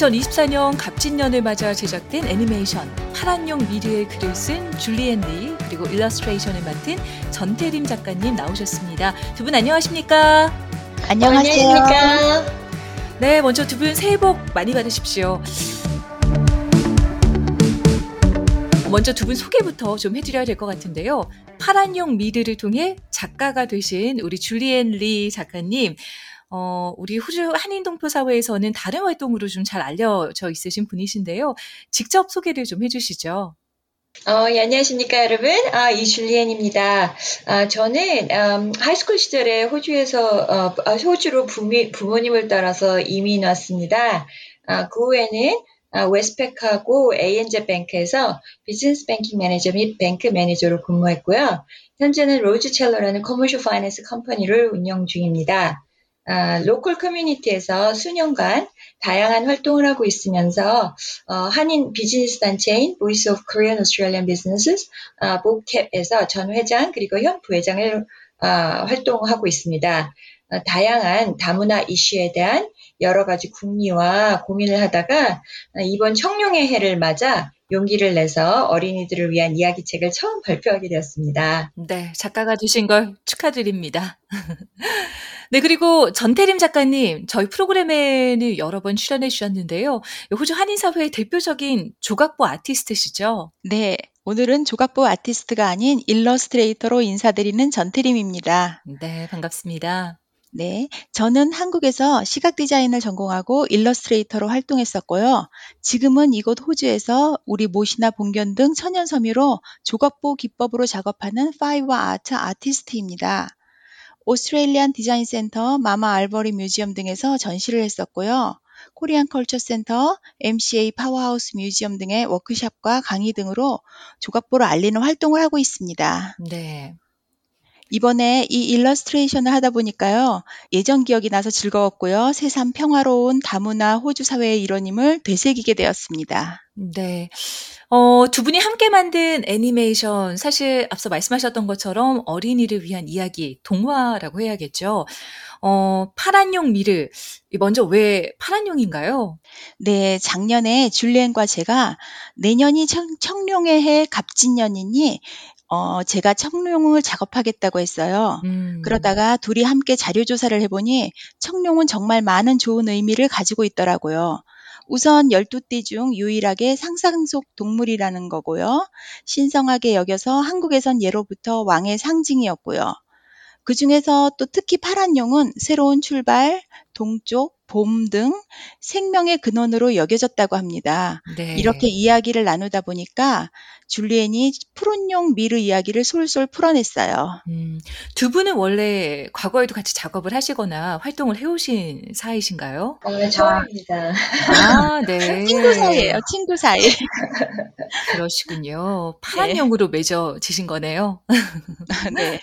2024년 갑진년을 맞아 제작된 애니메이션 파란용 미르의 글을 쓴 줄리엔 리 그리고 일러스트레이션을 맡은 전태림 작가님 나오셨습니다. 두 분 안녕하십니까? 안녕하세요. 안녕하십니까? 네, 먼저 두 분 새해 복 많이 받으십시오. 먼저 두 분 소개부터 좀 해드려야 될 것 같은데요. 파란용 미르를 통해 작가가 되신 우리 줄리엔 리 작가님, 어, 우리 호주 한인 동포 사회에서는 다른 활동으로 좀 잘 알려져 있으신 분이신데요. 직접 소개를 좀 해주시죠. 어, 예, 안녕하십니까, 여러분. 아, 이줄리엔입니다. 아, 저는, 음, high school 시절에 호주에서, 어, 아, 호주로 부미, 부모님을 따라서 이민 왔습니다. 아, 그 후에는, 아, Westpac하고 ANZ Bank에서 business banking manager 및 bank manager로 근무했고요. 현재는 로즈 첼러라는 commercial finance company를 운영 중입니다. 아, local community에서 수년간 다양한 활동을 하고 있으면서 어, 한인 비즈니스 단체인 Voice of Korean Australian Businesses 아, VOKAB에서 전 회장 그리고 현 부회장을 아, 활동하고 있습니다. 아, 다양한 다문화 이슈에 대한 여러 가지 궁리와 고민을 하다가 아, 이번 청룡의 해를 맞아 용기를 내서 어린이들을 위한 이야기책을 처음 발표하게 되었습니다. 네, 작가가 되신 걸 축하드립니다. 네, 그리고 전태림 작가님, 저희 프로그램에는 여러 번 출연해 주셨는데요. 호주 한인사회의 대표적인 조각보 아티스트시죠? 네, 오늘은 조각보 아티스트가 아닌 일러스트레이터로 인사드리는 전태림입니다. 네, 반갑습니다. 네, 저는 한국에서 시각 디자인을 전공하고 일러스트레이터로 활동했었고요. 지금은 이곳 호주에서 우리 모시나 본견 등 천연 섬유로 조각보 기법으로 작업하는 fiber art 아티스트입니다. Australian Design Centre, MAMA Albury Museum 등에서 전시를 했었고요. Korean Culture Centre, MCA Powerhouse Museum 등의 워크샵과 강의 등으로 조각보를 알리는 활동을 하고 있습니다. 네. 이번에 이 일러스트레이션을 하다 보니까요. 예전 기억이 나서 즐거웠고요. 새삼 평화로운 다문화 호주 사회의 일원임을 되새기게 되었습니다. 네. 어, 두 분이 함께 만든 애니메이션, 사실 앞서 말씀하셨던 것처럼 어린이를 위한 이야기, 동화라고 해야겠죠. 어, 파란용 미르. 먼저 왜 파란용인가요? 네, 작년에 줄리엔과 제가 내년이 청, 청룡의 해 갑진년이니 어, 제가 청룡을 작업하겠다고 했어요. 음. 그러다가 둘이 함께 자료 조사를 해보니 청룡은 정말 많은 좋은 의미를 가지고 있더라고요. 우선 12띠 중 유일하게 상상 속 동물이라는 거고요. 신성하게 여겨서 한국에선 예로부터 왕의 상징이었고요. 그 중에서 또 특히 파란 용은 새로운 출발, 동쪽, 봄 등 생명의 근원으로 여겨졌다고 합니다. 네. 이렇게 이야기를 나누다 보니까 줄리엔이 푸른용 미르 이야기를 솔솔 풀어냈어요. 음, 두 분은 원래 과거에도 같이 작업을 하시거나 활동을 해오신 사이신가요? 어, 네, 처음입니다. 아, 네. 친구 사이예요, 친구 사이. 그러시군요. 파란용으로 맺어지신 거네요. 네.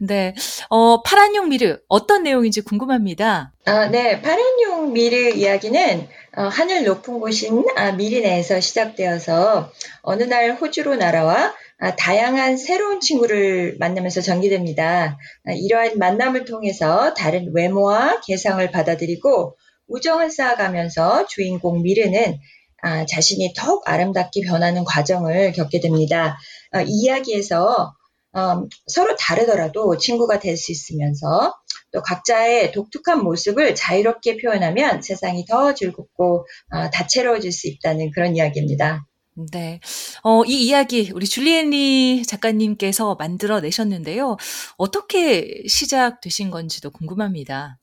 네. 어, 파란용 미르 어떤 내용인지 궁금합니다. 아, 네. 파란용 미르 이야기는 어, 하늘 높은 곳인 아, 미리네에서 시작되어서 어느 날 호주로 날아와 아, 다양한 새로운 친구를 만나면서 전개됩니다. 아, 이러한 만남을 통해서 다른 외모와 개성을 받아들이고 우정을 쌓아가면서 주인공 미르는 아, 자신이 더욱 아름답게 변하는 과정을 겪게 됩니다. 아, 이 이야기에서 음, 서로 다르더라도 친구가 될 수 있으면서 또 각자의 독특한 모습을 자유롭게 표현하면 세상이 더 즐겁고 어, 다채로워질 수 있다는 그런 이야기입니다. 네. 어, 이 이야기 우리 줄리엔리 작가님께서 만들어 내셨는데요. 어떻게 시작되신 건지도 궁금합니다.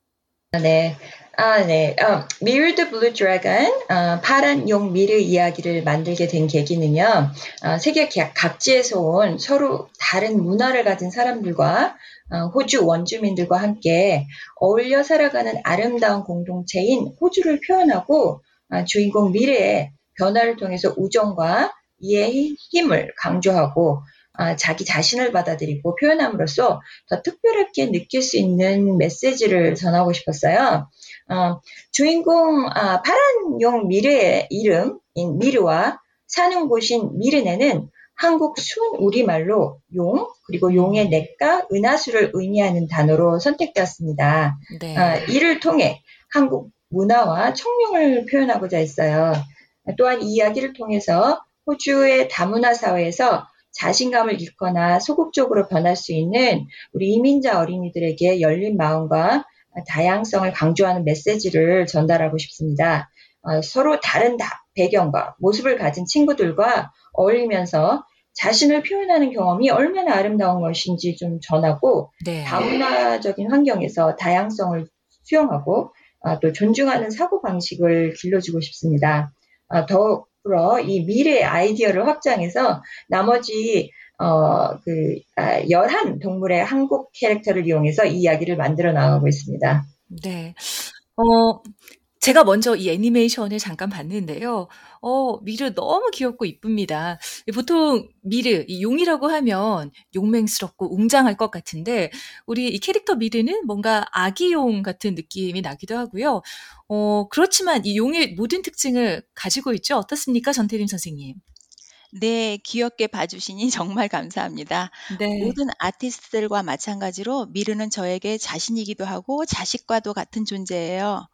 네. 아, 네. 어, the Blue Dragon, 어, 파란 용 미르 이야기를 만들게 된 계기는요, 어, 세계 각지에서 온 서로 다른 문화를 가진 사람들과 어, 호주 원주민들과 함께 어울려 살아가는 아름다운 공동체인 호주를 표현하고 어, 주인공 미래의 변화를 통해서 우정과 이해의 힘을 강조하고 아, 자기 자신을 받아들이고 표현함으로써 더 특별하게 느낄 수 있는 메시지를 전하고 싶었어요. 어, 주인공 아, 파란 용 미르의 이름인 미르와 사는 곳인 미르네는 한국 순 우리말로 용 그리고 용의 냇가 은하수를 의미하는 단어로 선택되었습니다. 네. 아, 이를 통해 한국 문화와 청룡을 표현하고자 했어요. 또한 이 이야기를 통해서 호주의 다문화 사회에서 자신감을 잃거나 소극적으로 변할 수 있는 우리 이민자 어린이들에게 열린 마음과 다양성을 강조하는 메시지를 전달하고 싶습니다. 어, 서로 다른 배경과 모습을 가진 친구들과 어울리면서 자신을 표현하는 경험이 얼마나 아름다운 것인지 좀 전하고 네. 다문화적인 환경에서 다양성을 수용하고 아, 또 존중하는 사고 방식을 길러주고 싶습니다. 아, 더 불어 이 미래 아이디어를 확장해서 나머지 어, 그, 아, 11 동물의 한국 캐릭터를 이용해서 이 이야기를 만들어 나가고 있습니다. 네. 어, 제가 먼저 이 애니메이션을 잠깐 봤는데요. 어, 미르 너무 귀엽고 이쁩니다. 보통 미르, 이 용이라고 하면 용맹스럽고 웅장할 것 같은데, 우리 이 캐릭터 미르는 뭔가 아기용 같은 느낌이 나기도 하고요. 어, 그렇지만 이 용의 모든 특징을 가지고 있죠. 어떻습니까? 전태림 선생님. 네, 귀엽게 봐주시니 정말 감사합니다. 네. 모든 아티스트들과 마찬가지로 미르는 저에게 자신이기도 하고 자식과도 같은 존재예요.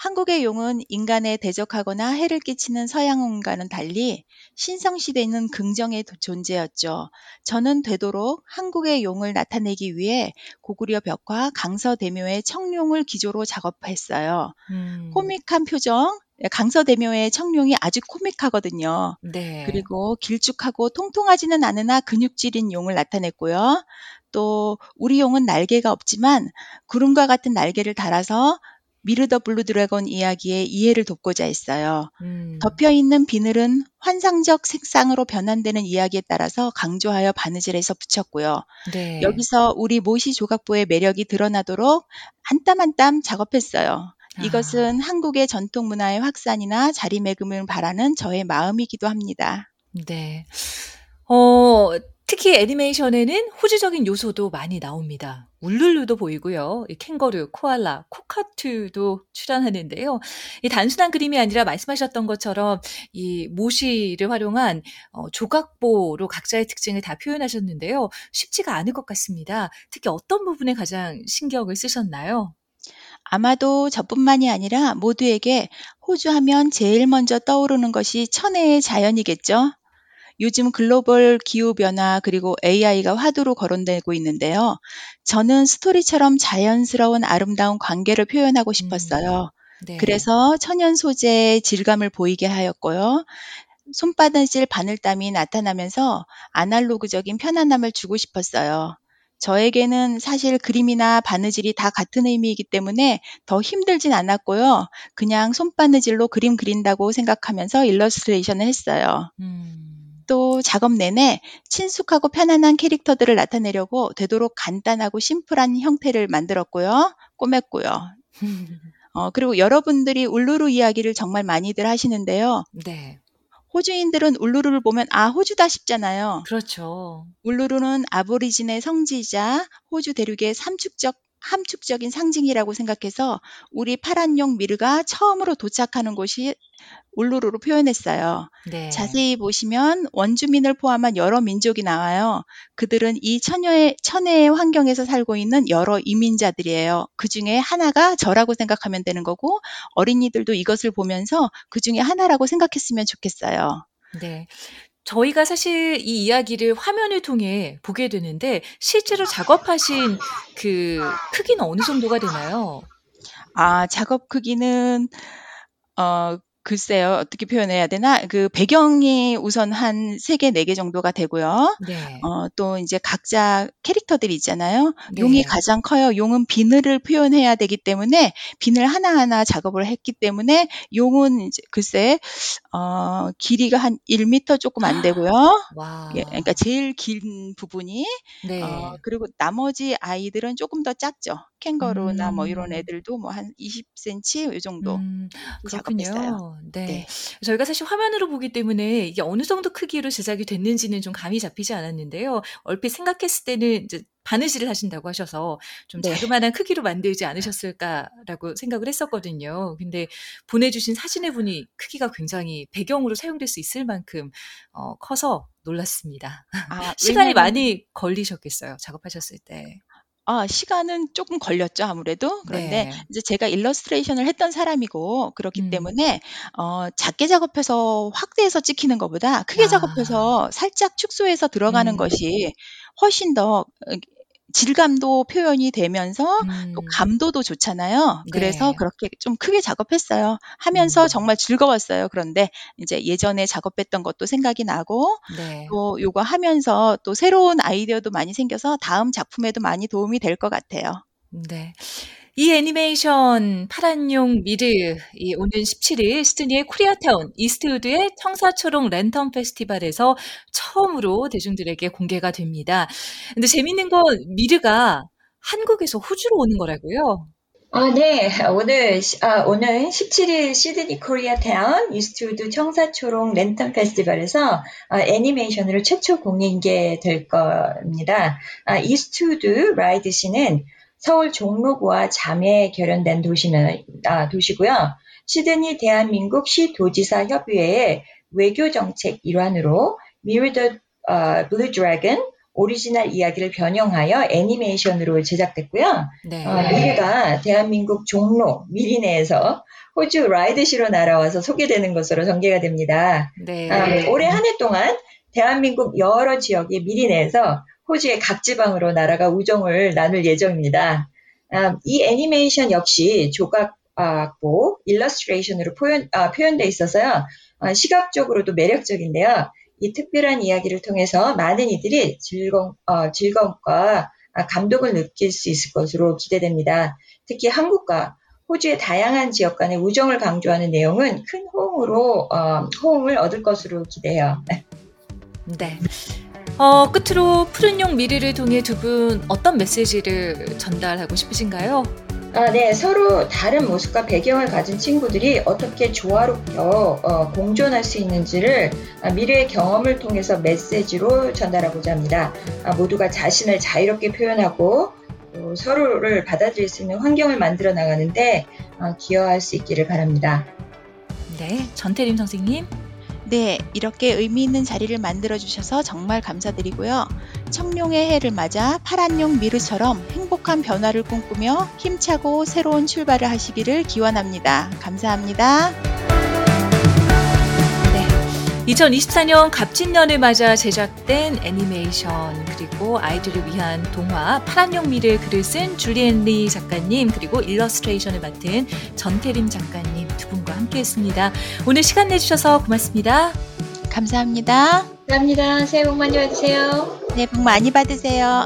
한국의 용은 인간에 대적하거나 해를 끼치는 서양용과는 달리 신성시대는 긍정의 존재였죠. 저는 되도록 한국의 용을 나타내기 위해 고구려 벽화 강서대묘의 청룡을 기조로 작업했어요. 음. 코믹한 표정, 강서대묘의 청룡이 아주 코믹하거든요. 네. 그리고 길쭉하고 통통하지는 않으나 근육질인 용을 나타냈고요. 또 우리 용은 날개가 없지만 구름과 같은 날개를 달아서 미르 the Blue Dragon 이야기의 이해를 돕고자 했어요. 음. 덮여 있는 비늘은 환상적 색상으로 변환되는 이야기에 따라서 강조하여 바느질해서 붙였고요. 네. 여기서 우리 모시 조각보의 매력이 드러나도록 한 땀 한 땀 작업했어요. 아. 이것은 한국의 전통 문화의 확산이나 자리매김을 바라는 저의 마음이기도 합니다. 네. 어, 특히 애니메이션에는 호주적인 요소도 많이 나옵니다. 울룰루도 보이고요. 캥거루, 코알라, 코카투도 출연하는데요. 이 단순한 그림이 아니라 말씀하셨던 것처럼 이 모시를 활용한 어, 조각보로 각자의 특징을 다 표현하셨는데요. 쉽지가 않을 것 같습니다. 특히 어떤 부분에 가장 신경을 쓰셨나요? 아마도 저뿐만이 아니라 모두에게 호주 하면 제일 먼저 떠오르는 것이 천혜의 자연이겠죠? 요즘 글로벌 기후변화 그리고 AI가 화두로 거론되고 있는데요. 저는 스토리처럼 자연스러운 아름다운 관계를 표현하고 싶었어요. 음, 네. 그래서 천연 소재의 질감을 보이게 하였고요. 손바느질 바늘땀이 나타나면서 아날로그적인 편안함을 주고 싶었어요. 저에게는 사실 그림이나 바느질이 다 같은 의미이기 때문에 더 힘들진 않았고요. 그냥 손바느질로 그림 그린다고 생각하면서 일러스트레이션을 했어요. 음. 또 작업 내내 친숙하고 편안한 캐릭터들을 나타내려고 되도록 간단하고 심플한 형태를 만들었고요. 꼬맸고요. 어, 그리고 여러분들이 울루루 이야기를 정말 많이들 하시는데요. 네. 호주인들은 울루루를 보면 아 호주다 싶잖아요. 그렇죠. 울루루는 아보리진의 성지이자 호주 대륙의 삼축적 함축적인 상징이라고 생각해서 우리 파란용 미르가 처음으로 도착하는 곳이 울루루로 표현했어요. 네. 자세히 보시면 원주민을 포함한 여러 민족이 나와요. 그들은 이 천여의, 천혜의 환경에서 살고 있는 여러 이민자들이에요. 그 중에 하나가 저라고 생각하면 되는 거고 어린이들도 이것을 보면서 그 중에 하나라고 생각했으면 좋겠어요. 네. 저희가 사실 이 이야기를 화면을 통해 보게 되는데 실제로 작업하신 그 크기는 어느 정도가 되나요? 아, 작업 크기는 어 글쎄요. 어떻게 표현해야 되나? 그 배경이 우선 한 3개, 4개 정도가 되고요. 네. 어, 또 이제 각자 캐릭터들이 있잖아요. 네. 용이 가장 커요. 용은 비늘을 표현해야 되기 때문에 비늘 하나하나 작업을 했기 때문에 용은 이제 글쎄, 어, 길이가 한 1m 조금 안 되고요. 와. 예, 그러니까 제일 긴 부분이. 네. 어, 그리고 나머지 아이들은 조금 더 작죠. 캥거루나 음. 뭐 이런 음. 애들도 뭐 한 20cm 이 정도 음, 작업했어요. 네. 네. 저희가 사실 화면으로 보기 때문에 이게 어느 정도 크기로 제작이 됐는지는 좀 감이 잡히지 않았는데요. 얼핏 생각했을 때는 이제 바느질을 하신다고 하셔서 좀 네. 자그마한 크기로 만들지 않으셨을까라고 생각을 했었거든요. 근데 보내주신 사진에 보니 크기가 굉장히 배경으로 사용될 수 있을 만큼 어, 커서 놀랐습니다. 아, 시간이 많이 걸리셨겠어요. 작업하셨을 때. 아 시간은 조금 걸렸죠 아무래도. 그런데 네. 이제 제가 일러스트레이션을 했던 사람이고 그렇기 음. 때문에 어 작게 작업해서 확대해서 찍히는 것보다 크게 아. 작업해서 살짝 축소해서 들어가는 음. 것이 훨씬 더어 질감도 표현이 되면서 또 음. 감도도 좋잖아요. 그래서 네. 그렇게 좀 크게 작업했어요. 하면서 음. 정말 즐거웠어요. 그런데 인제 예전에 작업했던 것도 생각이 나고 네. 또 요거 하면서 또 새로운 아이디어도 많이 생겨서 다음 작품에도 많이 도움이 될 것 같아요. 네. 이 애니메이션 파란 용 미르 이 오는 17일 시드니의 코리아타운 이스트우드의 청사초롱 랜턴 페스티벌에서 처음으로 대중들에게 공개가 됩니다. 근데 재밌는 건 미르가 한국에서 호주로 오는 거라고요? 아, 네. 오늘, 시- 아, 오늘 17일 시드니 코리아 타운 이스트우드 청사초롱 랜턴 페스티벌에서 아, 애니메이션으로 최초 공개될 겁니다. 아, 이스트우드 라이드시는 서울 종로구와 자매 결연된 도시는, 아, 도시고요. 시드니 대한민국 시도지사 협의회의 외교 정책 일환으로 미르 the 어, Blue Dragon 오리지널 이야기를 변형하여 애니메이션으로 제작됐고요. 네. 어, 미르가 대한민국 종로 미리네에서 호주 라이드시로 날아와서 소개되는 것으로 전개가 됩니다. 네. 아, 올해 한 해 동안 대한민국 여러 지역의 미리네에서 호주의 각 지방으로 나라가 우정을 나눌 예정입니다. 아, 이 애니메이션 역시 조각보 일러스트레이션으로 표현, 아, 표현돼 있어서요. 아, 시각적으로도 매력적인데요. 이 특별한 이야기를 통해서 많은 이들이 즐거움, 어, 즐거움과 아, 감동을 느낄 수 있을 것으로 기대됩니다. 특히 한국과 호주의 다양한 지역 간의 우정을 강조하는 내용은 큰 호응으로 어, 호응을 얻을 것으로 기대해요. 네. 어, 끝으로 푸른 용 미르를 통해 두 분 어떤 메시지를 전달하고 싶으신가요? 아, 네, 서로 다른 모습과 배경을 가진 친구들이 어떻게 조화롭게 어, 공존할 수 있는지를 아, 미래의 경험을 통해서 메시지로 전달하고자 합니다. 아, 모두가 자신을 자유롭게 표현하고 또 서로를 받아들일 수 있는 환경을 만들어 나가는데 어, 기여할 수 있기를 바랍니다. 네. 전태림 선생님. 네, 이렇게 의미 있는 자리를 만들어 주셔서 정말 감사드리고요. 청룡의 해를 맞아 파란 용 미르처럼 행복한 변화를 꿈꾸며 힘차고 새로운 출발을 하시기를 기원합니다. 감사합니다. 네. 2024년 갑진년을 맞아 제작된 애니메이션 그리고 아이들을 위한 동화 파란용 미르 글을 쓴 줄리엔 리 작가님 그리고 일러스트레이션을 맡은 전태림 작가님 함께했습니다. 오늘 시간 내주셔서 고맙습니다. 감사합니다. 감사합니다. 새해 복 많이 받으세요. 네, 복 많이 받으세요.